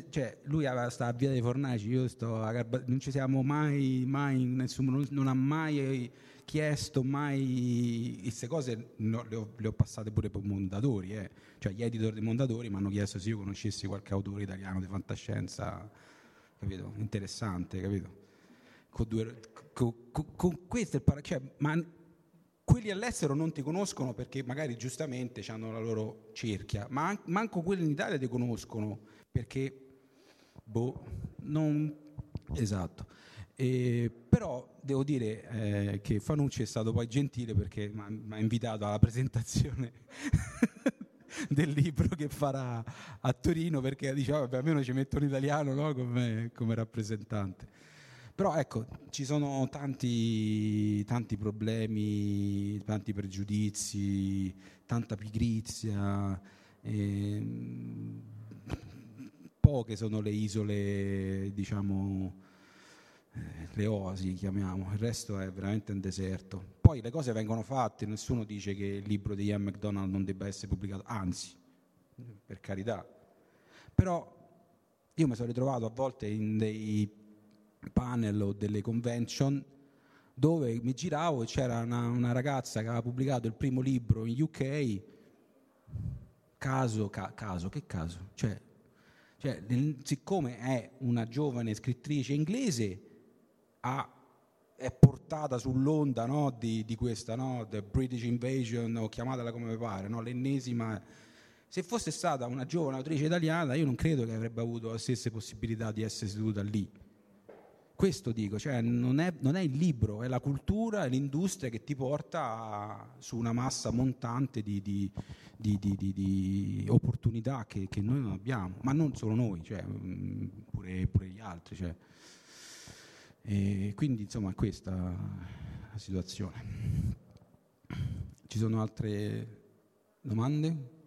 cioè, lui sta a Via dei Fornaci, io sto a Garba- non ci siamo mai, mai nessuno, non, non, ha mai chiesto, mai queste cose no, le, ho, le, ho, passate pure per Mondadori, eh. cioè gli editor dei Mondadori mi hanno chiesto se io conoscessi qualche autore italiano di fantascienza, capito? Interessante, capito? Con, due, con, con, con questo il para- cioè, quelli all'estero non ti conoscono perché magari giustamente hanno la loro cerchia, ma manco quelli in Italia ti conoscono perché, boh, non... Esatto. Eh, però devo dire eh, che Fanucci è stato poi gentile perché mi ha invitato alla presentazione del libro che farà a Torino perché diceva vabbè almeno ci metto un italiano no? come, come, rappresentante. Però ecco, ci sono tanti, tanti problemi, tanti pregiudizi, tanta pigrizia. Eh, poche sono le isole, diciamo, eh, le oasi chiamiamo, il resto è veramente un deserto. Poi le cose vengono fatte, nessuno dice che il libro di Ian McDonald non debba essere pubblicato, anzi, per carità. Però io mi sono ritrovato a volte in dei panel o delle convention dove mi giravo e c'era una, una ragazza che aveva pubblicato il primo libro in UK, caso, ca, caso, che caso? Cioè, cioè, siccome è una giovane scrittrice inglese, ha, è portata sull'onda no, di, di, questa, no, The British Invasion, o chiamatela come pare, no, l'ennesima. Se fosse stata una giovane autrice italiana, io non credo che avrebbe avuto le stesse possibilità di essere seduta lì. Questo dico, cioè non è, non è, il libro, è la cultura, è l'industria che ti porta su una massa montante di, di, di, di opportunità che, che, noi non abbiamo, ma non solo noi, cioè, mm, pure, pure, gli altri. Cioè. Quindi insomma questa è la situazione. Ci sono altre domande?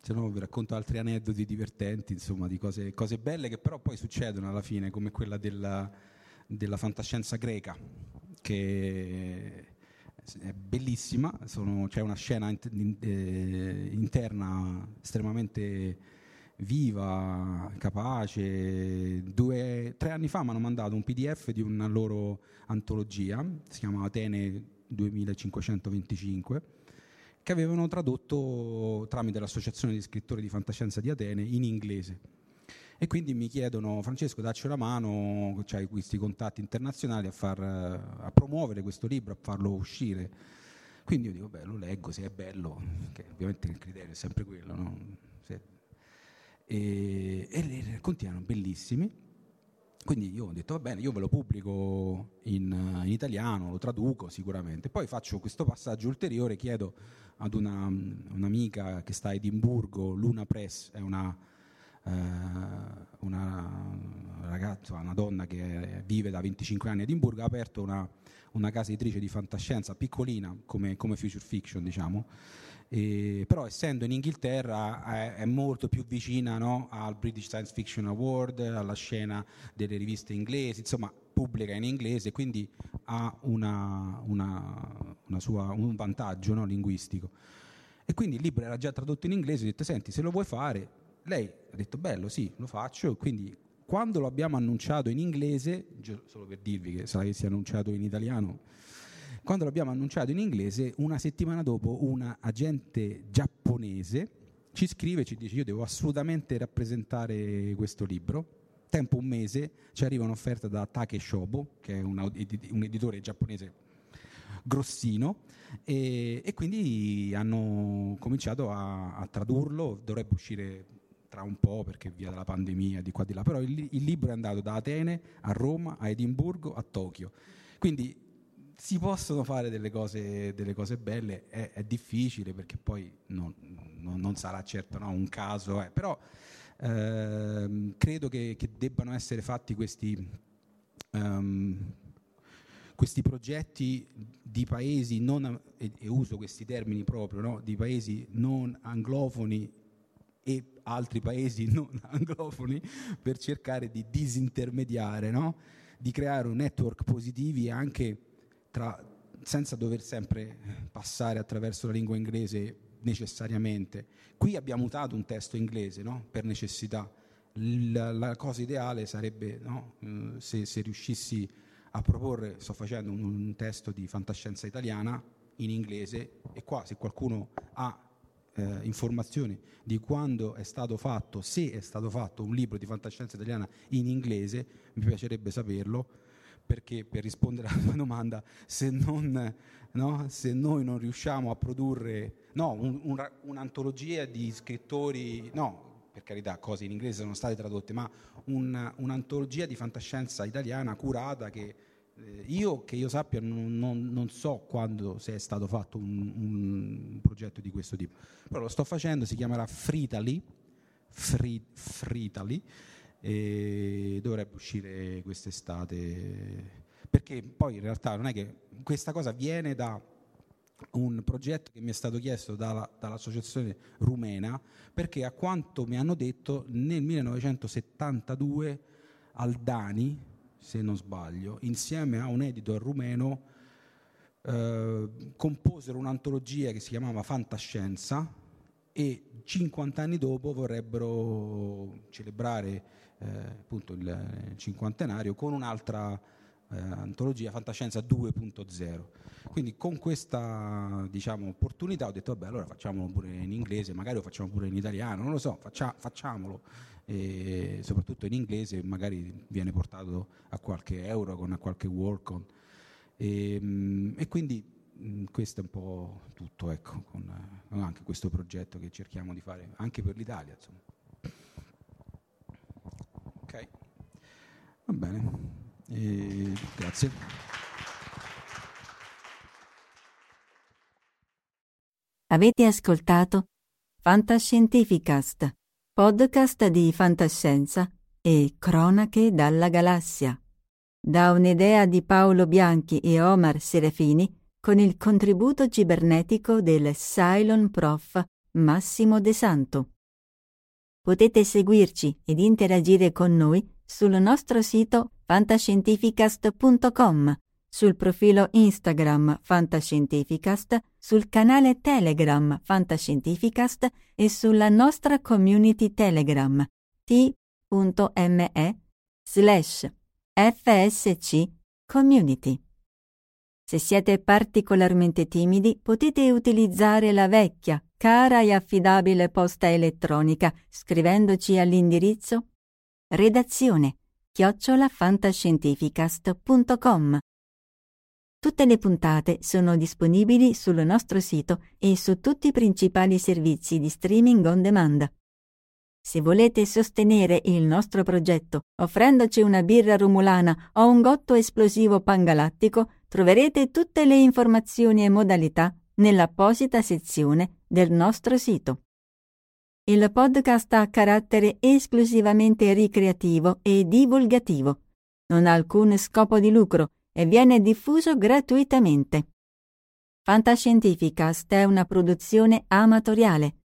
Se no vi racconto altri aneddoti divertenti, insomma, di cose, cose belle che però poi succedono alla fine, come quella della, della fantascienza greca, che è bellissima, sono, c'è una scena eh, interna estremamente viva, capace. Due, tre anni fa mi hanno mandato un PDF di una loro antologia, si chiama Atene 2525, che avevano tradotto tramite l'Associazione di scrittori di fantascienza di Atene in inglese. E quindi mi chiedono, Francesco, dacci una mano, c'hai questi contatti internazionali a, far, a promuovere questo libro, a farlo uscire. Quindi io dico, beh, lo leggo, se è bello, che ovviamente il criterio è sempre quello, no? se, e, e i racconti erano bellissimi. Quindi io ho detto, va bene, io ve lo pubblico in, in, italiano, lo traduco sicuramente. Poi faccio questo passaggio ulteriore, chiedo ad una, un'amica che sta a Edimburgo, Luna Press, è una eh, una ragazza, una donna che vive da 25 anni a Edimburgo, ha aperto una, una casa editrice di fantascienza piccolina come, come future fiction, diciamo. E, però essendo in Inghilterra è, è molto più vicina no, al British Science Fiction Award, alla scena delle riviste inglesi, insomma pubblica in inglese, quindi ha una, una, una sua, un vantaggio no, linguistico. E quindi il libro era già tradotto in inglese, ho detto senti se lo vuoi fare lei ha detto bello, sì, lo faccio, quindi quando lo abbiamo annunciato in inglese, solo per dirvi che se l'avessi annunciato in italiano, quando l'abbiamo annunciato in inglese, una settimana dopo una agente giapponese ci scrive e ci dice io devo assolutamente rappresentare questo libro, tempo un mese, ci arriva un'offerta da Take Shobo, che è un, un editore giapponese grossino, e, e, quindi hanno cominciato a, a tradurlo, dovrebbe uscire tra un po' perché via della pandemia di qua di là, però il, il libro è andato da Atene a Roma, a Edimburgo, a Tokyo. Quindi si possono fare delle cose, delle cose belle, è, è, difficile perché poi non, non, non sarà certo no, un caso, eh. però ehm, credo che, che, debbano essere fatti questi, um, questi progetti di paesi non, e, e, uso questi termini proprio, no, di paesi non anglofoni e altri paesi non anglofoni per cercare di disintermediare, no? di creare un network positivi anche tra, senza dover sempre passare attraverso la lingua inglese necessariamente. Qui abbiamo usato un testo inglese no? per necessità. La, la, cosa ideale sarebbe no? uh, se, se, riuscissi a proporre, sto facendo un, un testo di fantascienza italiana in inglese e qua se qualcuno ha eh, informazioni di quando è stato fatto, se è stato fatto un libro di fantascienza italiana in inglese, mi piacerebbe saperlo, perché per rispondere alla tua domanda, se, non, no, se noi non riusciamo a produrre no, un, un, un'antologia di scrittori, no, per carità, cose in inglese sono state tradotte, ma un, un'antologia di fantascienza italiana curata che eh, io che io sappia non, non, non, so quando sia stato fatto un, un, progetto di questo tipo, però lo sto facendo, si chiamerà Fritali, Fri, Fritali e dovrebbe uscire quest'estate, perché poi in realtà non è che questa cosa viene da un progetto che mi è stato chiesto dalla, dall'associazione rumena, perché a quanto mi hanno detto nel 1972 Aldani, se non sbaglio, insieme a un editor rumeno, eh, composero un'antologia che si chiamava Fantascienza e 50 anni dopo vorrebbero celebrare appunto il cinquantenario con un'altra eh, antologia Fantascienza 2.0. Quindi con questa diciamo, opportunità ho detto vabbè allora facciamolo pure in inglese, magari lo facciamo pure in italiano, non lo so, faccia, facciamolo e soprattutto in inglese magari viene portato a qualche euro con a qualche work on e, mm, e quindi mm, questo è un po' tutto ecco, con uh, anche questo progetto che cerchiamo di fare anche per l'Italia insomma. ok va bene. E, grazie. Avete ascoltato Fantascientificast podcast di fantascienza e cronache dalla galassia. Da un'idea di Paolo Bianchi e Omar Serafini con il contributo cibernetico del Cylon Prof. Massimo De Santo. Potete seguirci ed interagire con noi sul nostro sito fantascientificast.com, sul profilo Instagram Fantascientificast, sul canale Telegram Fantascientificast e sulla nostra community Telegram t.me slash fsc community. Se siete particolarmente timidi potete utilizzare la vecchia, cara e affidabile posta elettronica scrivendoci all'indirizzo redazione chiocciolafantascientificast.com. Tutte le puntate sono disponibili sul nostro sito e su tutti i principali servizi di streaming on demand. Se volete sostenere il nostro progetto offrendoci una birra rumulana o un gotto esplosivo pangalattico, troverete tutte le informazioni e modalità nell'apposita sezione del nostro sito. Il podcast ha carattere esclusivamente ricreativo e divulgativo. Non ha alcun scopo di lucro e viene diffuso gratuitamente. Fantascientificast è una produzione amatoriale.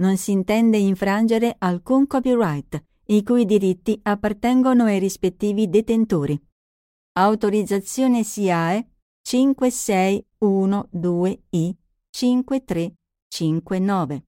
Non si intende infrangere alcun copyright, i cui diritti appartengono ai rispettivi detentori. Autorizzazione SIAE 5612I 5359.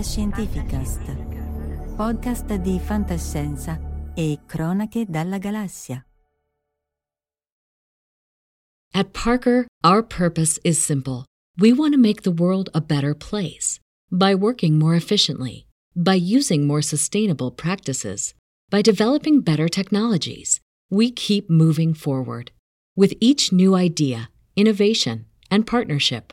Fantascientificast, podcast di fantascienza e cronache dalla galassia. At Parker, our purpose is simple. We want to make the world a better place by working more efficiently, by using more sustainable practices, by developing better technologies. We keep moving forward. With each new idea, innovation, and partnership,